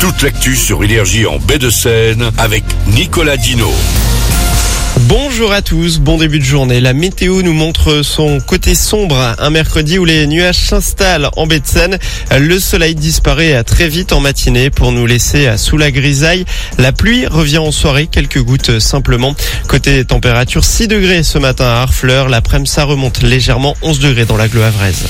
toute l'actu sur Énergie en baie de Seine avec Nicolas Dino. Bonjour à tous, bon début de journée. La météo nous montre son côté sombre. Un mercredi où les nuages s'installent en baie de Seine. Le soleil disparaît très vite en matinée pour nous laisser sous la grisaille. La pluie revient en soirée, quelques gouttes simplement. Côté température, 6 degrés ce matin à Harfleur. L'après-midi, ça remonte légèrement 11 degrés dans la Havraise.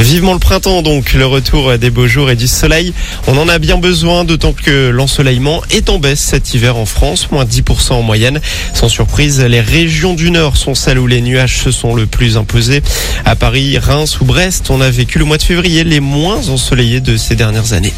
Vivement le printemps donc, le retour des beaux jours et du soleil. On en a bien besoin, d'autant que l'ensoleillement est en baisse cet hiver en France, moins 10% en moyenne. Sans surprise, les régions du nord sont celles où les nuages se sont le plus imposés. À Paris, Reims ou Brest, on a vécu le mois de février les moins ensoleillés de ces dernières années.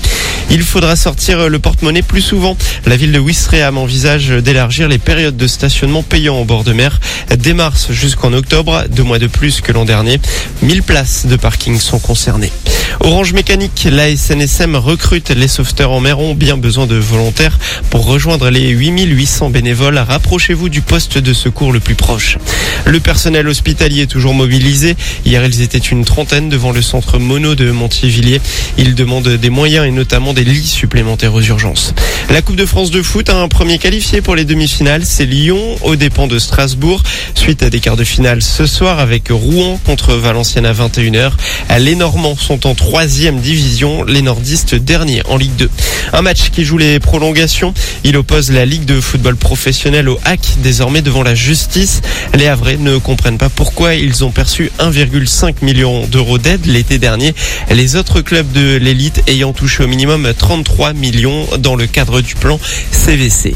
Il faudra sortir le porte-monnaie plus souvent. La ville de Ouistreham envisage d'élargir les périodes de stationnement payant au bord de mer dès mars jusqu'en octobre, deux mois de plus que l'an dernier. 1000 places de parking sont concernées. Orange Mécanique, la SNSM recrute les sauveteurs en mer ont bien besoin de volontaires pour rejoindre les 8800 bénévoles. Rapprochez-vous du poste de secours le plus proche. Le personnel hospitalier est toujours mobilisé. Hier, ils étaient une trentaine devant le centre mono de Montivilliers. Ils demandent des moyens et notamment des lits supplémentaires aux urgences. La Coupe de France de foot a un premier qualifié pour les demi-finales. C'est Lyon aux dépens de Strasbourg. Suite à des quarts de finale ce soir avec Rouen contre Valenciennes à 21h. Les Normands sont en troisième division, les nordistes derniers en Ligue 2. Un match qui joue les prolongations. Il oppose la Ligue de football professionnel au hack, désormais devant la justice. Les Havrais ne comprennent pas pourquoi ils ont perçu 1,5 million d'euros d'aide l'été dernier. Les autres clubs de l'élite ayant touché au minimum 33 millions dans le cadre du plan CVC.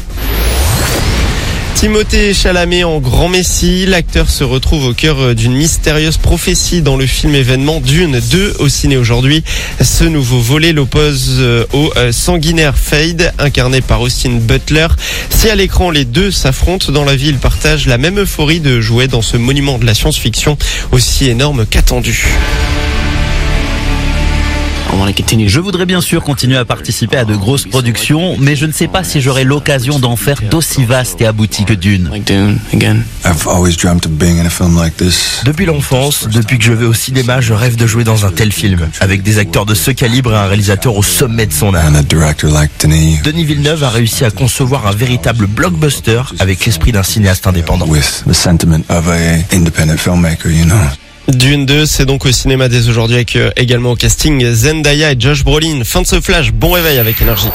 Timothée Chalamet en grand messie, l'acteur se retrouve au cœur d'une mystérieuse prophétie dans le film événement Dune 2 au ciné aujourd'hui. Ce nouveau volet l'oppose euh, au euh, sanguinaire Fade, incarné par Austin Butler. Si à l'écran les deux s'affrontent dans la vie, ils partagent la même euphorie de jouer dans ce monument de la science-fiction aussi énorme qu'attendu. Je voudrais bien sûr continuer à participer à de grosses productions, mais je ne sais pas si j'aurai l'occasion d'en faire d'aussi vaste et abouti que Dune. Depuis l'enfance, depuis que je vais au cinéma, je rêve de jouer dans un tel film, avec des acteurs de ce calibre et un réalisateur au sommet de son art. Denis Villeneuve a réussi à concevoir un véritable blockbuster avec l'esprit d'un cinéaste indépendant. Dune 2, c'est donc au cinéma dès aujourd'hui avec euh, également au casting Zendaya et Josh Brolin. Fin de ce flash, bon réveil avec énergie.